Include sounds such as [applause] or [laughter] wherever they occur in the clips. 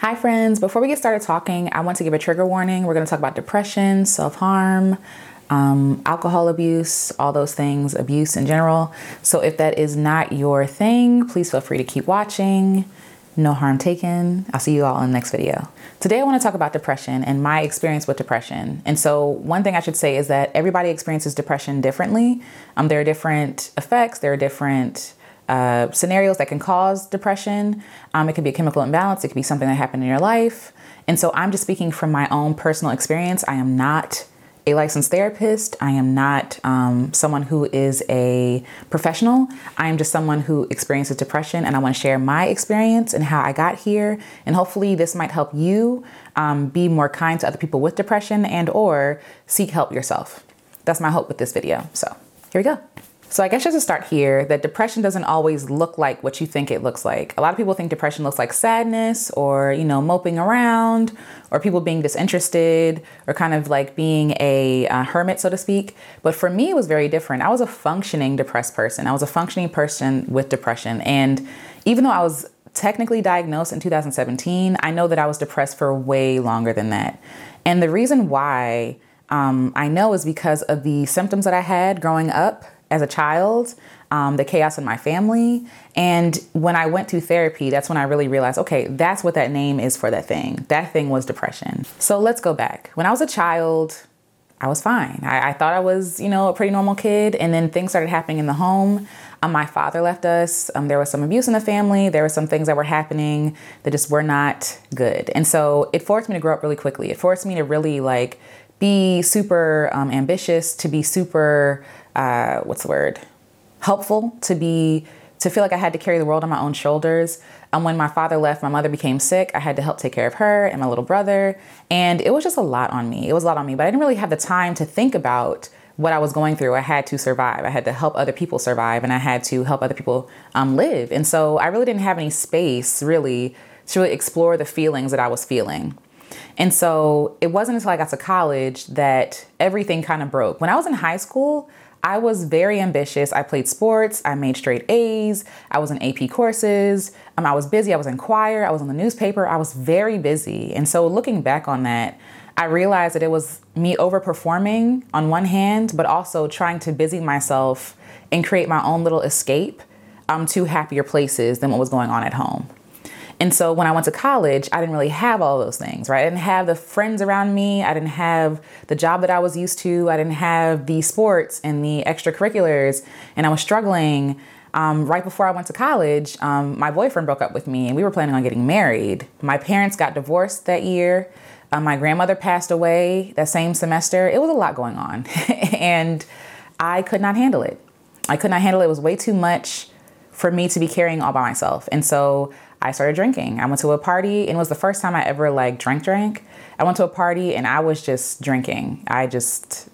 Hi, friends. Before we get started talking, I want to give a trigger warning. We're going to talk about depression, self harm, um, alcohol abuse, all those things, abuse in general. So, if that is not your thing, please feel free to keep watching. No harm taken. I'll see you all in the next video. Today, I want to talk about depression and my experience with depression. And so, one thing I should say is that everybody experiences depression differently. Um, there are different effects, there are different uh, scenarios that can cause depression. Um, it could be a chemical imbalance, it could be something that happened in your life. And so I'm just speaking from my own personal experience. I am not a licensed therapist. I am not um, someone who is a professional. I am just someone who experiences depression, and I want to share my experience and how I got here. And hopefully, this might help you um, be more kind to other people with depression and/or seek help yourself. That's my hope with this video. So here we go. So I guess just to start here, that depression doesn't always look like what you think it looks like. A lot of people think depression looks like sadness or, you know, moping around or people being disinterested or kind of like being a uh, hermit, so to speak. But for me, it was very different. I was a functioning depressed person. I was a functioning person with depression. And even though I was technically diagnosed in 2017, I know that I was depressed for way longer than that. And the reason why um, I know is because of the symptoms that I had growing up as a child, um, the chaos in my family. And when I went to therapy, that's when I really realized okay, that's what that name is for that thing. That thing was depression. So let's go back. When I was a child, I was fine. I, I thought I was, you know, a pretty normal kid. And then things started happening in the home. Um, my father left us. Um, there was some abuse in the family. There were some things that were happening that just were not good. And so it forced me to grow up really quickly. It forced me to really like be super um, ambitious, to be super uh, what's the word? Helpful to be to feel like I had to carry the world on my own shoulders. And when my father left, my mother became sick. I had to help take care of her and my little brother. And it was just a lot on me. It was a lot on me, but I didn't really have the time to think about what I was going through. I had to survive. I had to help other people survive and I had to help other people um, live. And so I really didn't have any space really to really explore the feelings that I was feeling. And so it wasn't until I got to college that everything kind of broke. When I was in high school, I was very ambitious. I played sports. I made straight A's. I was in AP courses. Um, I was busy. I was in choir. I was in the newspaper. I was very busy. And so looking back on that, I realized that it was me overperforming on one hand, but also trying to busy myself and create my own little escape um, to happier places than what was going on at home. And so when I went to college, I didn't really have all those things, right? I didn't have the friends around me. I didn't have the job that I was used to. I didn't have the sports and the extracurriculars. And I was struggling. Um, right before I went to college, um, my boyfriend broke up with me and we were planning on getting married. My parents got divorced that year. Uh, my grandmother passed away that same semester. It was a lot going on. [laughs] and I could not handle it. I could not handle it. It was way too much for me to be carrying all by myself. And so I started drinking. I went to a party and it was the first time I ever like drank drank. I went to a party and I was just drinking. I just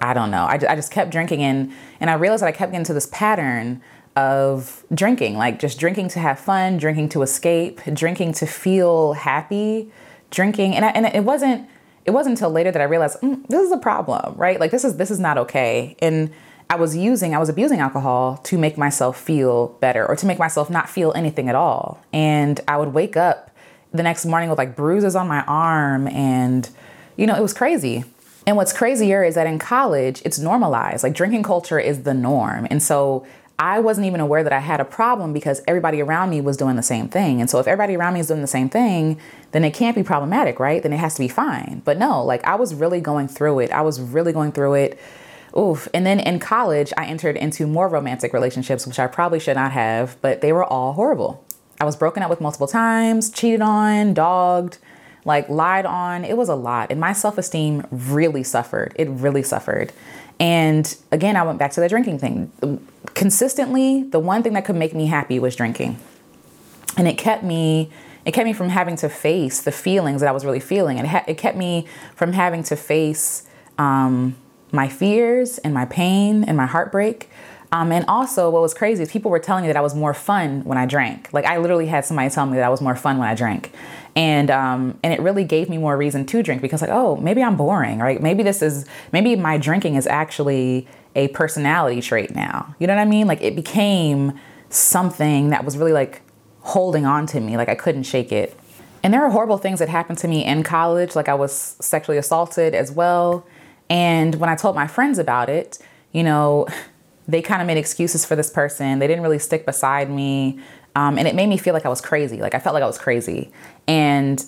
I don't know. I, I just kept drinking and and I realized that I kept getting into this pattern of drinking, like just drinking to have fun, drinking to escape, drinking to feel happy, drinking and I, and it wasn't it wasn't until later that I realized mm, this is a problem, right? Like this is this is not okay. And I was using, I was abusing alcohol to make myself feel better or to make myself not feel anything at all. And I would wake up the next morning with like bruises on my arm and, you know, it was crazy. And what's crazier is that in college, it's normalized. Like drinking culture is the norm. And so I wasn't even aware that I had a problem because everybody around me was doing the same thing. And so if everybody around me is doing the same thing, then it can't be problematic, right? Then it has to be fine. But no, like I was really going through it. I was really going through it Oof. And then in college, I entered into more romantic relationships, which I probably should not have, but they were all horrible. I was broken up with multiple times, cheated on, dogged, like lied on. It was a lot. And my self esteem really suffered. It really suffered. And again, I went back to the drinking thing. Consistently, the one thing that could make me happy was drinking. And it kept me it kept me from having to face the feelings that I was really feeling. And it, ha- it kept me from having to face um, my fears and my pain and my heartbreak. Um, and also, what was crazy is people were telling me that I was more fun when I drank. Like I literally had somebody tell me that I was more fun when I drank, and um, and it really gave me more reason to drink because like oh maybe I'm boring, right? Maybe this is maybe my drinking is actually a personality trait now. You know what I mean? Like it became something that was really like holding on to me, like I couldn't shake it. And there are horrible things that happened to me in college, like I was sexually assaulted as well. And when I told my friends about it, you know, they kind of made excuses for this person. They didn't really stick beside me. Um, and it made me feel like I was crazy. Like I felt like I was crazy. And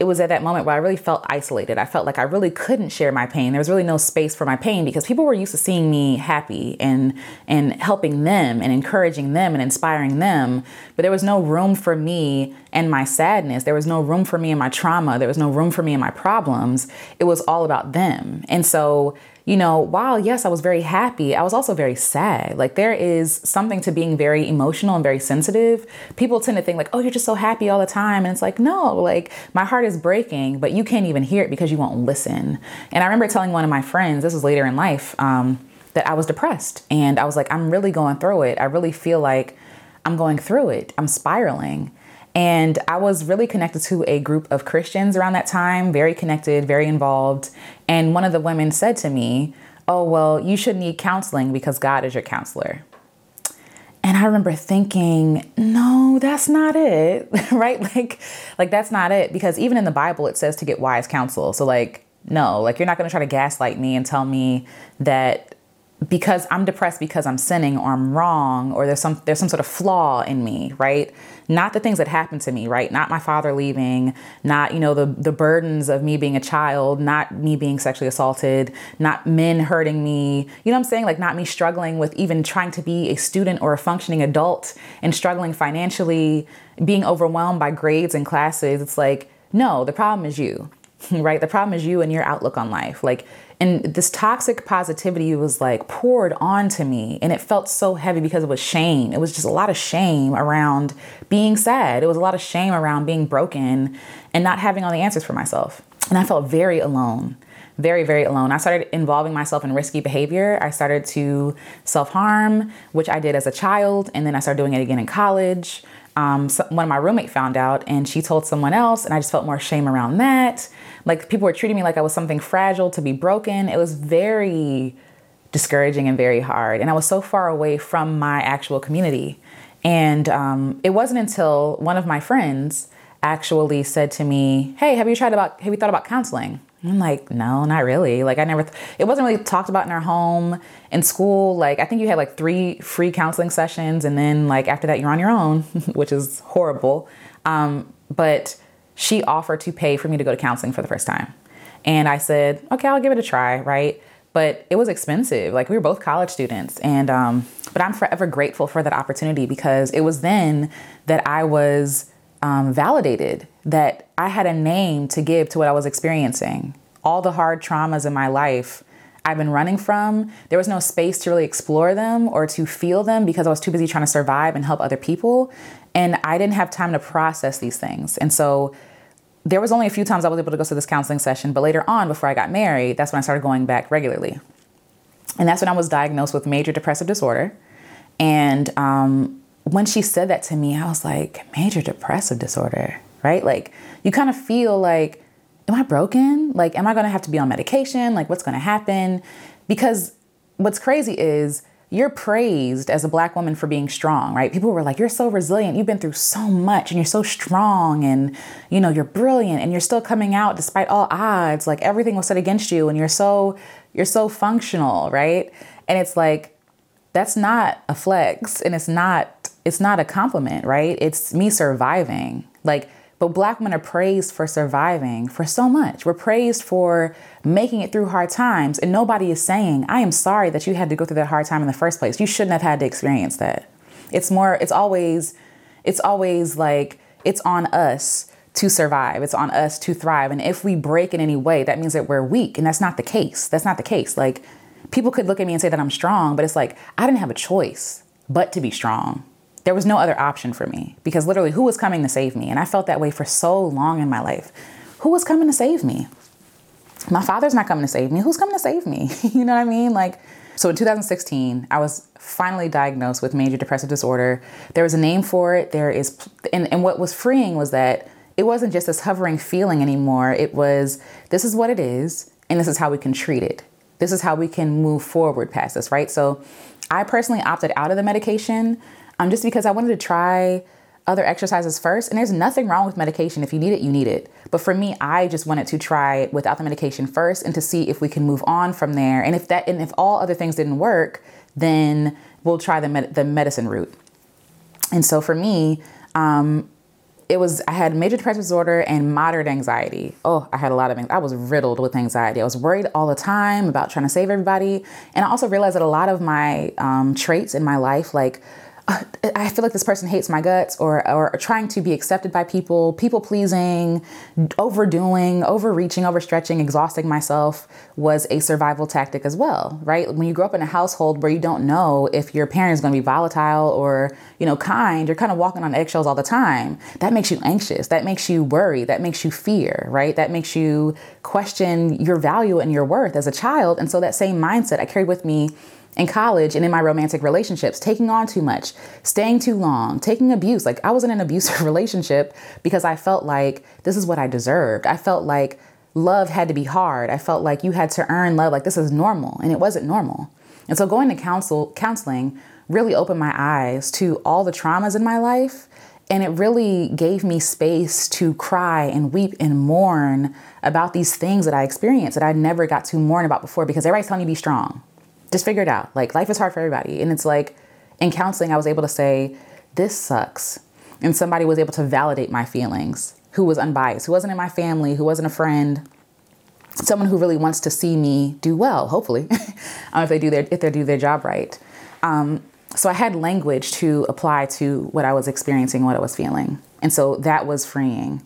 it was at that moment where I really felt isolated. I felt like I really couldn't share my pain. There was really no space for my pain because people were used to seeing me happy and and helping them and encouraging them and inspiring them, but there was no room for me and my sadness. There was no room for me and my trauma. There was no room for me and my problems. It was all about them. And so you know, while yes, I was very happy, I was also very sad. Like there is something to being very emotional and very sensitive. People tend to think like, "Oh, you're just so happy all the time." And it's like, "No, like my heart is breaking, but you can't even hear it because you won't listen." And I remember telling one of my friends, this was later in life, um, that I was depressed. And I was like, "I'm really going through it. I really feel like I'm going through it. I'm spiraling." And I was really connected to a group of Christians around that time, very connected, very involved. And one of the women said to me, Oh, well, you should need counseling because God is your counselor. And I remember thinking, no, that's not it, [laughs] right? Like, like that's not it. Because even in the Bible, it says to get wise counsel. So, like, no, like you're not going to try to gaslight me and tell me that because I'm depressed because I'm sinning or I'm wrong or there's some there's some sort of flaw in me, right? Not the things that happened to me, right? Not my father leaving, not you know the the burdens of me being a child, not me being sexually assaulted, not men hurting me. You know what I'm saying? Like not me struggling with even trying to be a student or a functioning adult and struggling financially, being overwhelmed by grades and classes. It's like, no, the problem is you. [laughs] Right? The problem is you and your outlook on life. Like and this toxic positivity was like poured onto me. And it felt so heavy because it was shame. It was just a lot of shame around being sad. It was a lot of shame around being broken and not having all the answers for myself. And I felt very alone very, very alone. I started involving myself in risky behavior. I started to self harm, which I did as a child, and then I started doing it again in college. Um, so one of my roommate found out, and she told someone else, and I just felt more shame around that. Like people were treating me like I was something fragile to be broken. It was very discouraging and very hard. And I was so far away from my actual community. And um, it wasn't until one of my friends actually said to me, "Hey, have you tried about? Have you thought about counseling?" I'm like, no, not really. Like I never, th- it wasn't really talked about in our home, in school. Like I think you had like three free counseling sessions, and then like after that you're on your own, [laughs] which is horrible. Um, but she offered to pay for me to go to counseling for the first time. And I said, okay, I'll give it a try, right? But it was expensive. Like we were both college students. And, um, but I'm forever grateful for that opportunity because it was then that I was um, validated, that I had a name to give to what I was experiencing. All the hard traumas in my life I've been running from, there was no space to really explore them or to feel them because I was too busy trying to survive and help other people. And I didn't have time to process these things. And so there was only a few times I was able to go to this counseling session, but later on, before I got married, that's when I started going back regularly. And that's when I was diagnosed with major depressive disorder. And um, when she said that to me, I was like, major depressive disorder, right? Like, you kind of feel like, am I broken? Like, am I gonna have to be on medication? Like, what's gonna happen? Because what's crazy is you're praised as a black woman for being strong, right? People were like, "You're so resilient. You've been through so much and you're so strong and you know, you're brilliant and you're still coming out despite all odds. Like everything was set against you and you're so you're so functional, right?" And it's like that's not a flex and it's not it's not a compliment, right? It's me surviving. Like but black men are praised for surviving for so much. We're praised for making it through hard times. And nobody is saying, I am sorry that you had to go through that hard time in the first place. You shouldn't have had to experience that. It's more, it's always, it's always like, it's on us to survive. It's on us to thrive. And if we break in any way, that means that we're weak. And that's not the case. That's not the case. Like, people could look at me and say that I'm strong, but it's like, I didn't have a choice but to be strong. There was no other option for me because literally, who was coming to save me? And I felt that way for so long in my life. Who was coming to save me? My father's not coming to save me. Who's coming to save me? [laughs] you know what I mean? Like, so in 2016, I was finally diagnosed with major depressive disorder. There was a name for it. There is, and, and what was freeing was that it wasn't just this hovering feeling anymore. It was, this is what it is, and this is how we can treat it. This is how we can move forward past this, right? So I personally opted out of the medication um, just because I wanted to try other exercises first. And there's nothing wrong with medication. If you need it, you need it. But for me, I just wanted to try without the medication first and to see if we can move on from there. And if that and if all other things didn't work, then we'll try the med- the medicine route. And so for me, um, it was I had major depressive disorder and moderate anxiety. Oh, I had a lot of I was riddled with anxiety. I was worried all the time about trying to save everybody, and I also realized that a lot of my um, traits in my life, like I feel like this person hates my guts or, or trying to be accepted by people, people pleasing, overdoing, overreaching, overstretching, exhausting myself was a survival tactic as well, right? When you grow up in a household where you don't know if your parent is going to be volatile or, you know, kind, you're kind of walking on eggshells all the time. That makes you anxious. That makes you worry. That makes you fear, right? That makes you question your value and your worth as a child. And so that same mindset I carried with me in college and in my romantic relationships, taking on too much, staying too long, taking abuse. Like I was in an abusive [laughs] relationship because I felt like this is what I deserved. I felt like love had to be hard. I felt like you had to earn love. Like this is normal, and it wasn't normal. And so going to counsel counseling really opened my eyes to all the traumas in my life. And it really gave me space to cry and weep and mourn about these things that I experienced that I never got to mourn about before because everybody's telling you to be strong just figure it out. Like life is hard for everybody. And it's like in counseling, I was able to say, this sucks. And somebody was able to validate my feelings who was unbiased, who wasn't in my family, who wasn't a friend, someone who really wants to see me do well, hopefully, [laughs] um, if they do their if they do their job right. Um, so I had language to apply to what I was experiencing, what I was feeling. And so that was freeing.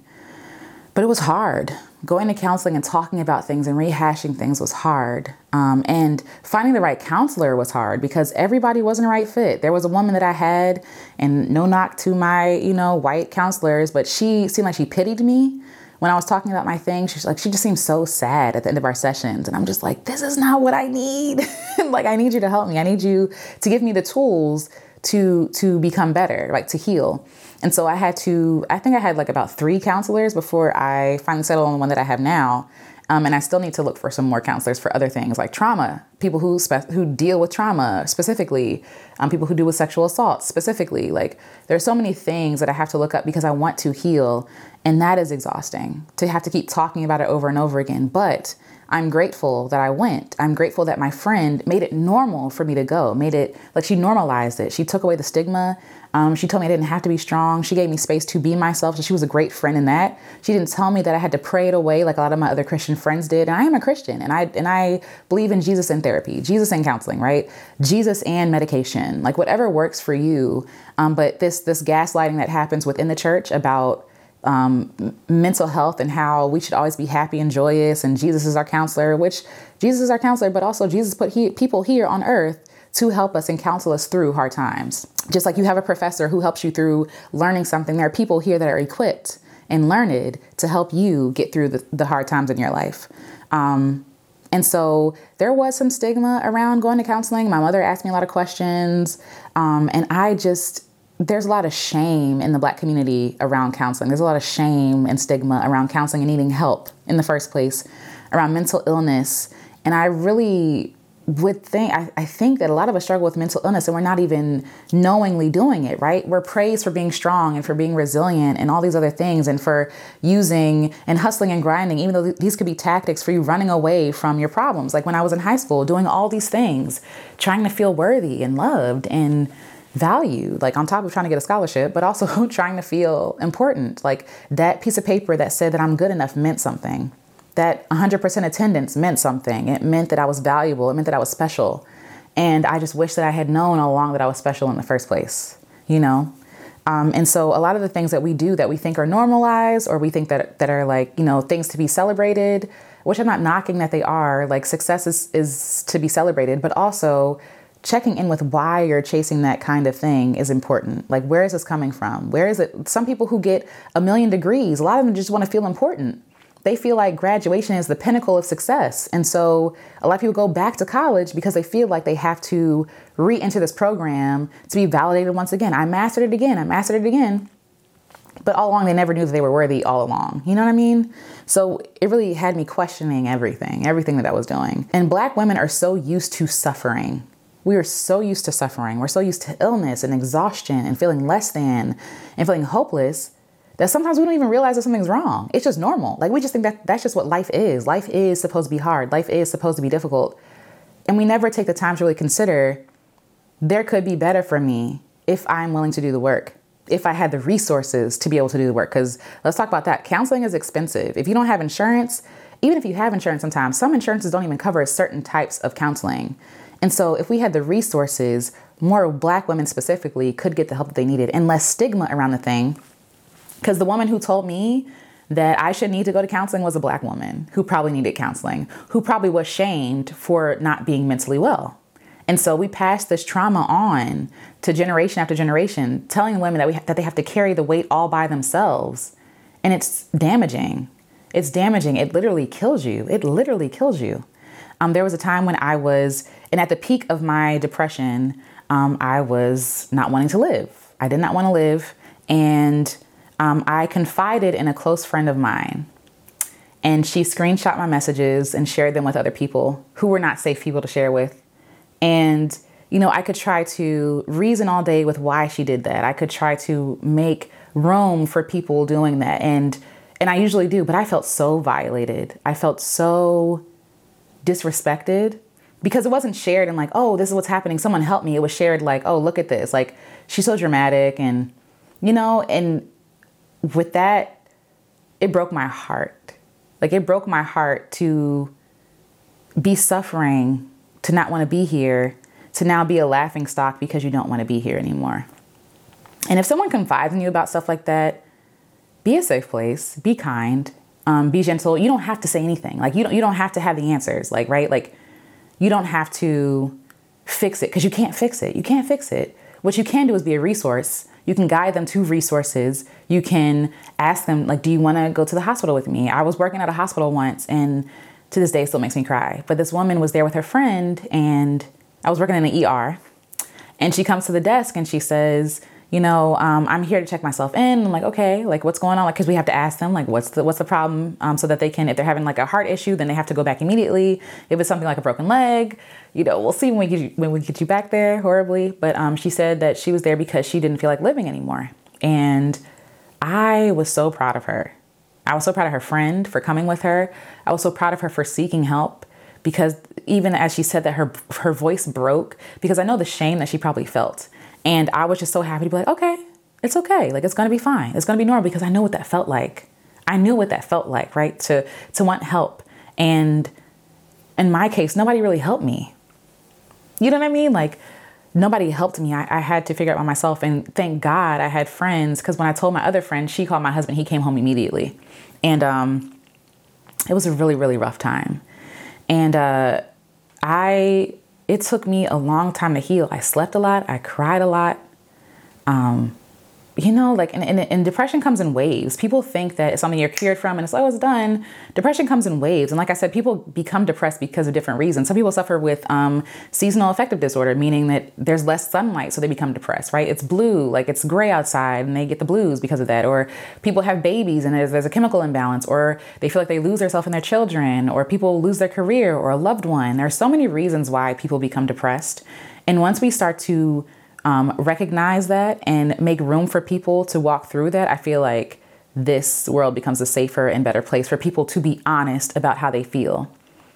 But it was hard going to counseling and talking about things and rehashing things was hard. Um, and finding the right counselor was hard because everybody wasn't a right fit. There was a woman that I had, and no knock to my, you know, white counselors, but she seemed like she pitied me when I was talking about my thing. She's like, she just seemed so sad at the end of our sessions. And I'm just like, this is not what I need. [laughs] like, I need you to help me. I need you to give me the tools to to become better, like to heal. And so I had to, I think I had like about three counselors before I finally settled on the one that I have now. Um, and I still need to look for some more counselors for other things like trauma, people who spe- who deal with trauma specifically, um, people who deal with sexual assault specifically. Like there's so many things that I have to look up because I want to heal, and that is exhausting to have to keep talking about it over and over again. But I'm grateful that I went. I'm grateful that my friend made it normal for me to go, made it like she normalized it. She took away the stigma. Um, she told me I didn't have to be strong. She gave me space to be myself. So she was a great friend in that. She didn't tell me that I had to pray it away like a lot of my other Christian friends did. And I am a Christian and I and I believe in Jesus and therapy, Jesus and counseling, right? Jesus and medication, like whatever works for you. Um, but this this gaslighting that happens within the church about um, mental health and how we should always be happy and joyous, and Jesus is our counselor, which Jesus is our counselor, but also Jesus put he, people here on earth to help us and counsel us through hard times. Just like you have a professor who helps you through learning something, there are people here that are equipped and learned to help you get through the, the hard times in your life. Um, and so there was some stigma around going to counseling. My mother asked me a lot of questions, um, and I just there's a lot of shame in the black community around counseling. There's a lot of shame and stigma around counseling and needing help in the first place, around mental illness. And I really would think, I, I think that a lot of us struggle with mental illness and we're not even knowingly doing it, right? We're praised for being strong and for being resilient and all these other things and for using and hustling and grinding, even though these could be tactics for you running away from your problems. Like when I was in high school, doing all these things, trying to feel worthy and loved and value, like on top of trying to get a scholarship, but also [laughs] trying to feel important. Like that piece of paper that said that I'm good enough meant something. That 100% attendance meant something. It meant that I was valuable. It meant that I was special. And I just wish that I had known all along that I was special in the first place, you know? Um, and so a lot of the things that we do that we think are normalized or we think that, that are like, you know, things to be celebrated, which I'm not knocking that they are, like success is, is to be celebrated, but also checking in with why you're chasing that kind of thing is important. Like, where is this coming from? Where is it? Some people who get a million degrees, a lot of them just want to feel important. They feel like graduation is the pinnacle of success. And so a lot of people go back to college because they feel like they have to re enter this program to be validated once again. I mastered it again. I mastered it again. But all along, they never knew that they were worthy all along. You know what I mean? So it really had me questioning everything, everything that I was doing. And black women are so used to suffering We are so used to suffering. We're so used to illness and exhaustion and feeling less than and feeling hopeless that sometimes we don't even realize that something's wrong. It's just normal. Like we just think that that's just what life is. Life is supposed to be hard. Life is supposed to be difficult. And we never take the time to really consider there could be better for me if I'm willing to do the work, if I had the resources to be able to do the work. Because let's talk about that. Counseling is expensive. If you don't have insurance, even if you have insurance sometimes, some insurances don't even cover certain types of counseling. And so if we had the resources, more black women specifically could get the help that they needed and less stigma around the thing. Because the woman who told me that I should need to go to counseling was a black woman who probably needed counseling, who probably was shamed for not being mentally well. And so we pass this trauma on to generation after generation, telling women that we that they have to carry the weight all by themselves, and it's damaging. It's damaging. It literally kills you. It literally kills you. Um, there was a time when I was, and at the peak of my depression, um, I was not wanting to live. I did not want to live, and um, I confided in a close friend of mine. And she screenshot my messages and shared them with other people who were not safe people to share with. And, you know, I could try to reason all day with why she did that. I could try to make room for people doing that. And and I usually do, but I felt so violated. I felt so disrespected because it wasn't shared and like, oh, this is what's happening. Someone help me. It was shared like, oh, look at this. Like she's so dramatic and you know, and with that, it broke my heart. Like it broke my heart to be suffering to not want to be here, to now be a laughing stock because you don't want to be here anymore. And if someone confides in you about stuff like that, be a safe place, be kind, um, be gentle. You don't have to say anything. Like you don't you don't have to have the answers. Like right, like you don't have to fix it because you can't fix it. You can't fix it. What you can do is be a resource. You can guide them to resources. You can ask them like, "Do you want to go to the hospital with me?" I was working at a hospital once, and to this day still makes me cry. But this woman was there with her friend, and I was working in the ER, and she comes to the desk and she says, you know, um, I'm here to check myself in. I'm like, okay, like what's going on? Like, cause we have to ask them, like, what's the what's the problem, um, so that they can, if they're having like a heart issue, then they have to go back immediately. If it's something like a broken leg, you know, we'll see when we get you, when we get you back there horribly. But um, she said that she was there because she didn't feel like living anymore, and I was so proud of her. I was so proud of her friend for coming with her. I was so proud of her for seeking help because even as she said that her her voice broke because I know the shame that she probably felt. And I was just so happy to be like, okay, it's okay. Like it's gonna be fine. It's gonna be normal because I know what that felt like. I knew what that felt like, right? To to want help. And in my case, nobody really helped me. You know what I mean? Like nobody helped me. I, I, had to figure out by myself. And thank God I had friends because when I told my other friend, she called my husband, he came home immediately. And um, it was a really, really rough time. And uh, I, it took me a long time to heal. I slept a lot, I cried a lot. Um, you know, like, and, and, and, depression comes in waves. People think that it's something you're cured from and it's, oh, it's done. Depression comes in waves. And like I said, people become depressed because of different reasons. Some people suffer with um, seasonal affective disorder, meaning that there's less sunlight, so they become depressed, right? It's blue, like it's gray outside, and they get the blues because of that. Or people have babies and there's, there's a chemical imbalance, or they feel like they lose themselves in their children, or people lose their career or a loved one. There are so many reasons why people become depressed. And once we start to um, recognize that and make room for people to walk through that, I feel like this world becomes a safer and better place for people to be honest about how they feel.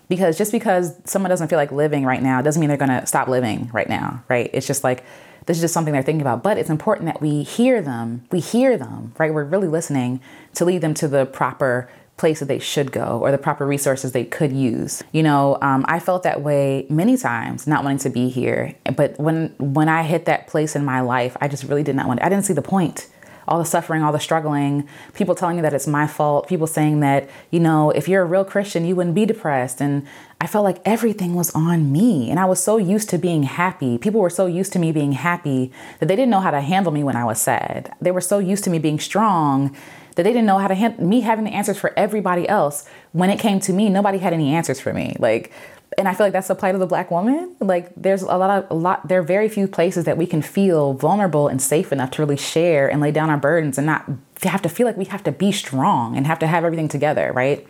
Because just because someone doesn't feel like living right now doesn't mean they're going to stop living right now, right? It's just like this is just something they're thinking about. But it's important that we hear them. We hear them, right? We're really listening to lead them to the proper place that they should go or the proper resources they could use. You know, um, I felt that way many times, not wanting to be here. But when when I hit that place in my life, I just really did not want. I didn't see the point. All the suffering, all the struggling, people telling me that it's my fault, people saying that, you know, if you're a real Christian, you wouldn't be depressed. And I felt like everything was on me. And I was so used to being happy. People were so used to me being happy that they didn't know how to handle me when I was sad. They were so used to me being strong that they didn't know how to handle me having the answers for everybody else. When it came to me, nobody had any answers for me. Like, and I feel like that's the plight of the black woman. Like, there's a lot of a lot. There are very few places that we can feel vulnerable and safe enough to really share and lay down our burdens and not have to feel like we have to be strong and have to have everything together, right?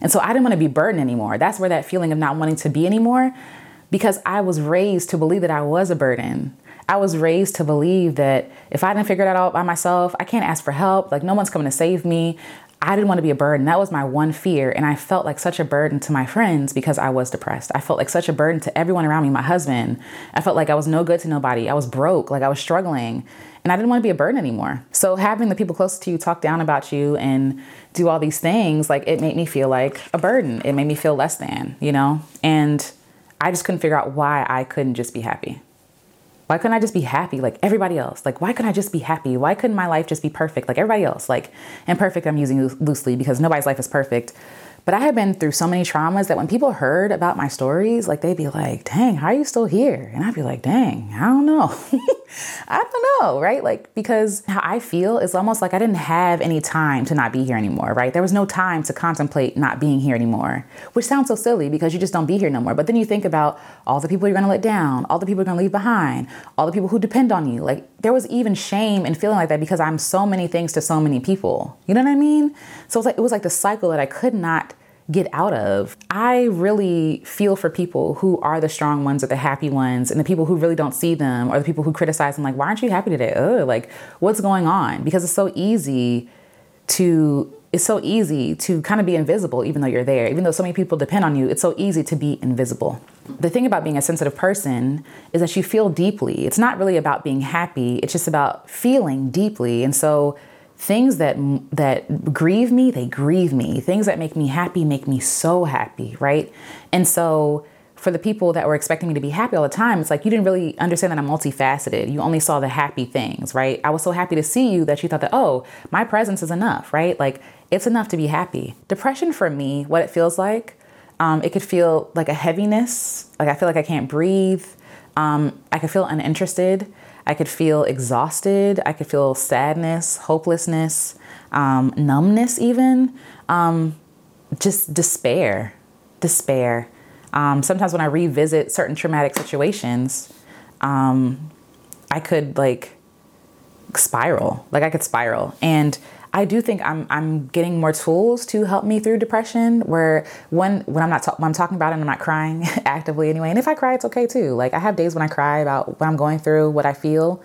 And so I didn't want to be burdened anymore. That's where that feeling of not wanting to be anymore because I was raised to believe that I was a burden. I was raised to believe that if I didn't figure that out by myself, I can't ask for help. Like, no one's coming to save me. I didn't want to be a burden. That was my one fear. And I felt like such a burden to my friends because I was depressed. I felt like such a burden to everyone around me, my husband. I felt like I was no good to nobody. I was broke, like I was struggling. And I didn't want to be a burden anymore. So having the people close to you talk down about you and do all these things, like it made me feel like a burden. It made me feel less than, you know? And I just couldn't figure out why I couldn't just be happy. Why couldn't I just be happy like everybody else? Like, why couldn't I just be happy? Why couldn't my life just be perfect like everybody else? Like, and perfect I'm using loosely because nobody's life is perfect. But I had been through so many traumas that when people heard about my stories, like they'd be like, dang, how are you still here? And I'd be like, dang, I don't know. [laughs] I don't know, right? Like, because how I feel is almost like I didn't have any time to not be here anymore, right? There was no time to contemplate not being here anymore, which sounds so silly because you just don't be here no more. But then you think about all the people you're gonna let down, all the people you're gonna leave behind, all the people who depend on you. Like, there was even shame in feeling like that because I'm so many things to so many people. You know what I mean? So it was like, it was like the cycle that I could not get out of. I really feel for people who are the strong ones or the happy ones, and the people who really don't see them, or the people who criticize them, like, why aren't you happy today? Ugh, like, what's going on? Because it's so easy to it's so easy to kind of be invisible even though you're there. Even though so many people depend on you it's so easy to be invisible. The thing about being a sensitive person is that you feel deeply. It's not really about being happy it's just about feeling deeply. And so things that that grieve me they grieve me. Things that make me happy make me so happy right? And so for the people that were expecting me to be happy all the time it's like you didn't really understand that i'm multifaceted. You only saw the happy things right? I was so happy to see you that you thought that oh my presence is enough right? Like it's enough to be happy depression for me what it feels like um, it could feel like a heaviness like i feel like i can't breathe um, i could feel uninterested I could feel exhausted. I could feel sadness, hopelessness, um, numbness, even um, just despair. Despair. Um, sometimes when I revisit certain traumatic situations, um, I could like spiral. Like I could spiral. And I do think I'm I'm getting more tools to help me through depression. Where when when I'm not ta- when I'm talking about it, I'm not crying [laughs] actively anyway. And if I cry, it's okay too. Like I have days when I cry about what I'm going through, what I feel.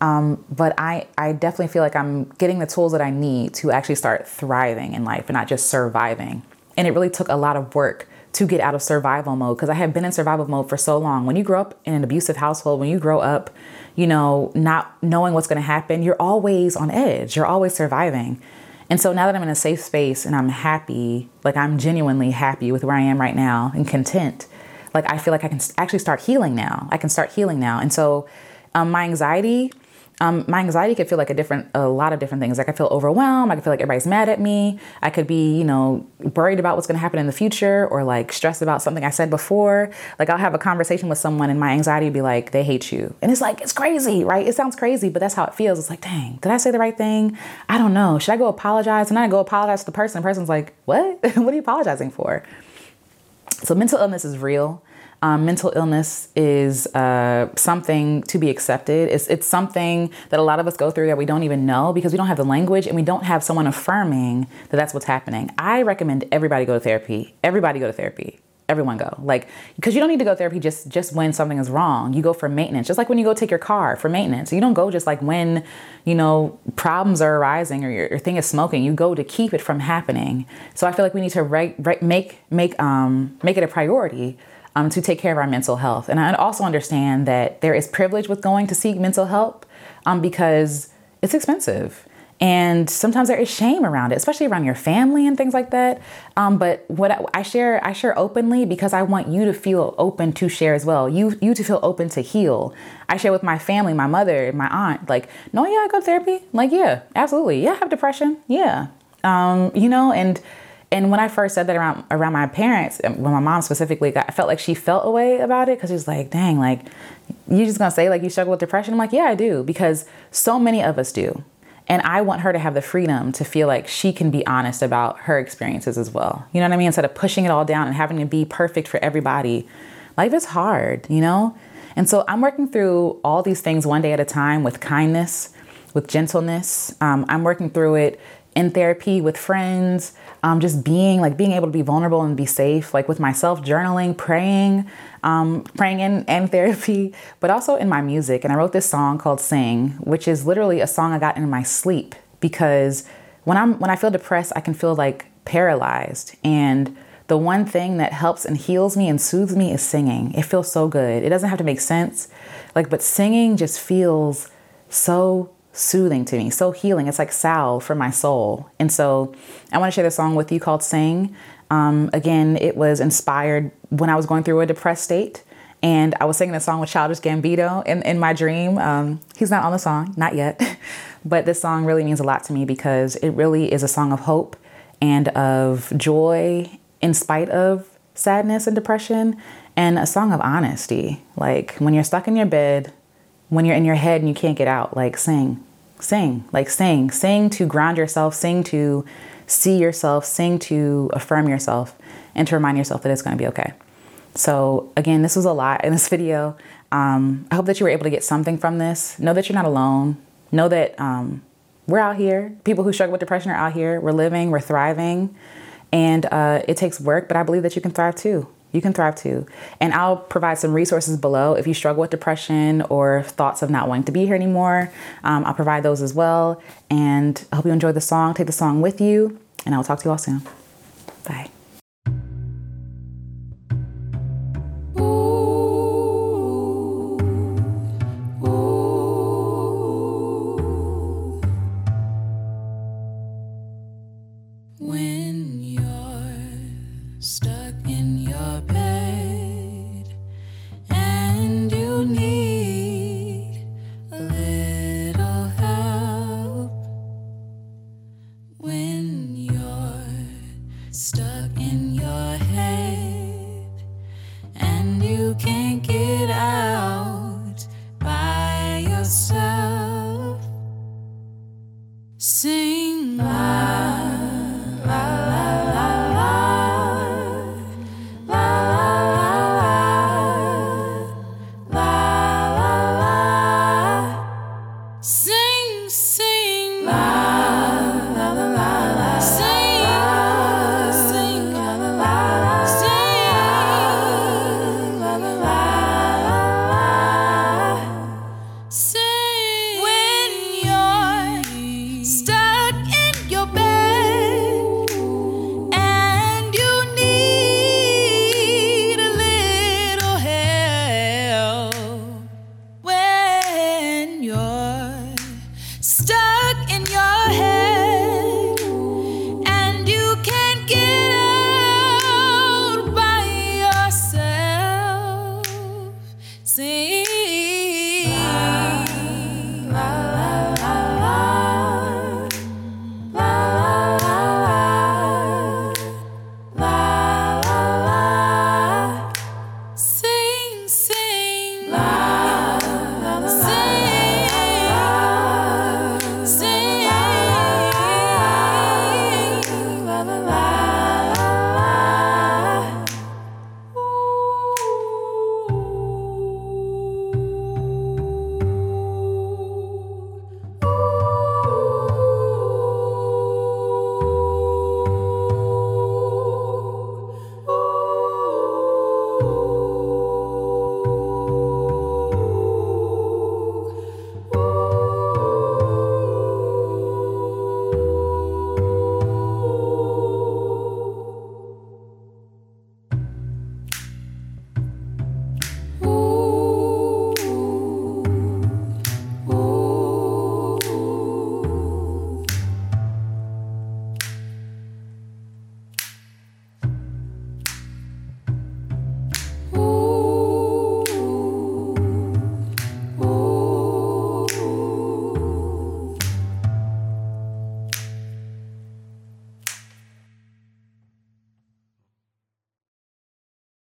Um, but I I definitely feel like I'm getting the tools that I need to actually start thriving in life and not just surviving. And it really took a lot of work to get out of survival mode because I have been in survival mode for so long. When you grow up in an abusive household, when you grow up you know, not knowing what's going to happen, you're always on edge. You're always surviving. And so now that I'm in a safe space and I'm happy, like I'm genuinely happy with where I am right now and content, like I feel like I can actually start healing now. I can start healing now. And so um, my anxiety, um, my anxiety could feel like a different, a lot of different things. Like I feel overwhelmed. I could feel like everybody's mad at me. I could be, you know, worried about what's going to happen in the future, or like stressed about something I said before. Like I'll have a conversation with someone, and my anxiety would be like, "They hate you," and it's like it's crazy, right? It sounds crazy, but that's how it feels. It's like, dang, did I say the right thing? I don't know. Should I go apologize? And I go apologize to the person. The person's like, what? [laughs] what are you apologizing for? So mental illness is real. Um, mental illness is uh, something to be accepted. It's, it's something that a lot of us go through that we don't even know because we don't have the language and we don't have someone affirming that that's what's happening. I recommend everybody go to therapy. Everybody go to therapy. Everyone go. Like, because you don't need to go therapy just just when something is wrong. You go for maintenance. Just like when you go take your car for maintenance. You don't go just like when, you know, problems are arising or your, your thing is smoking. You go to keep it from happening. So I feel like we need to re- re- make make um make it a priority um, to take care of our mental health. And I also understand that there is privilege with going to seek mental help um, because it's expensive. And sometimes there is shame around it, especially around your family and things like that. Um, but what I, share, I share openly because I want you to feel open to share as well. You, you to feel open to heal. I share with my family, my mother, my aunt. Like, no, yeah, I go to therapy. Like, yeah, absolutely. Yeah, I have depression. Yeah, um, you know, and and when I first said that around around my parents, when my mom specifically, got, I felt like she felt a way about it because she was like, "Dang, like you just gonna say like you struggle with depression?" I'm like, "Yeah, I do," because so many of us do, and I want her to have the freedom to feel like she can be honest about her experiences as well. You know what I mean? Instead of pushing it all down and having to be perfect for everybody, life is hard, you know. And so I'm working through all these things one day at a time with kindness, with gentleness. Um, I'm working through it in therapy with friends, um, just being like being able to be vulnerable and be safe, like with myself, journaling, praying, um, praying in and [laughs] therapy, but also in my music. And I wrote this song called "Sing," which is literally a song I got in my sleep because when I'm when I feel depressed, I can feel like paralyzed and the one thing that helps and heals me and soothes me is singing. It feels so good. It doesn't have to make sense. Like, but singing just feels so soothing to me, so healing. It's like salve for my soul. And so I want to share this song with you called Sing. Um, again, it was inspired when I was going through a depressed state. And I was singing a song with Childish Gambino in, in my dream. Um, he's not on the song, not yet. [laughs] but this song really means a lot to me because it really is a song of hope and of joy in spite of sadness and depression, and a song of honesty. Like when you're stuck in your bed, when you're in your head and you can't get out, like sing sing, like sing, sing to ground yourself, sing to see yourself, sing to affirm yourself, and to remind yourself that it's going to be okay. So, again, this was a lot in this [laughs] video. Um, I hope that you were able to get something from this. Know that you're not alone. Know that um, we're out here. People who struggle with depression are out here. We're living, we're thriving, and uh, it takes work, but I believe that you can thrive too you can thrive too. And I'll provide some resources below if you struggle with depression or thoughts of not wanting to be here anymore. Um, I'll provide those as well. And I hope you enjoy the song. Take the song with you, and I'll talk to you all soon. Bye.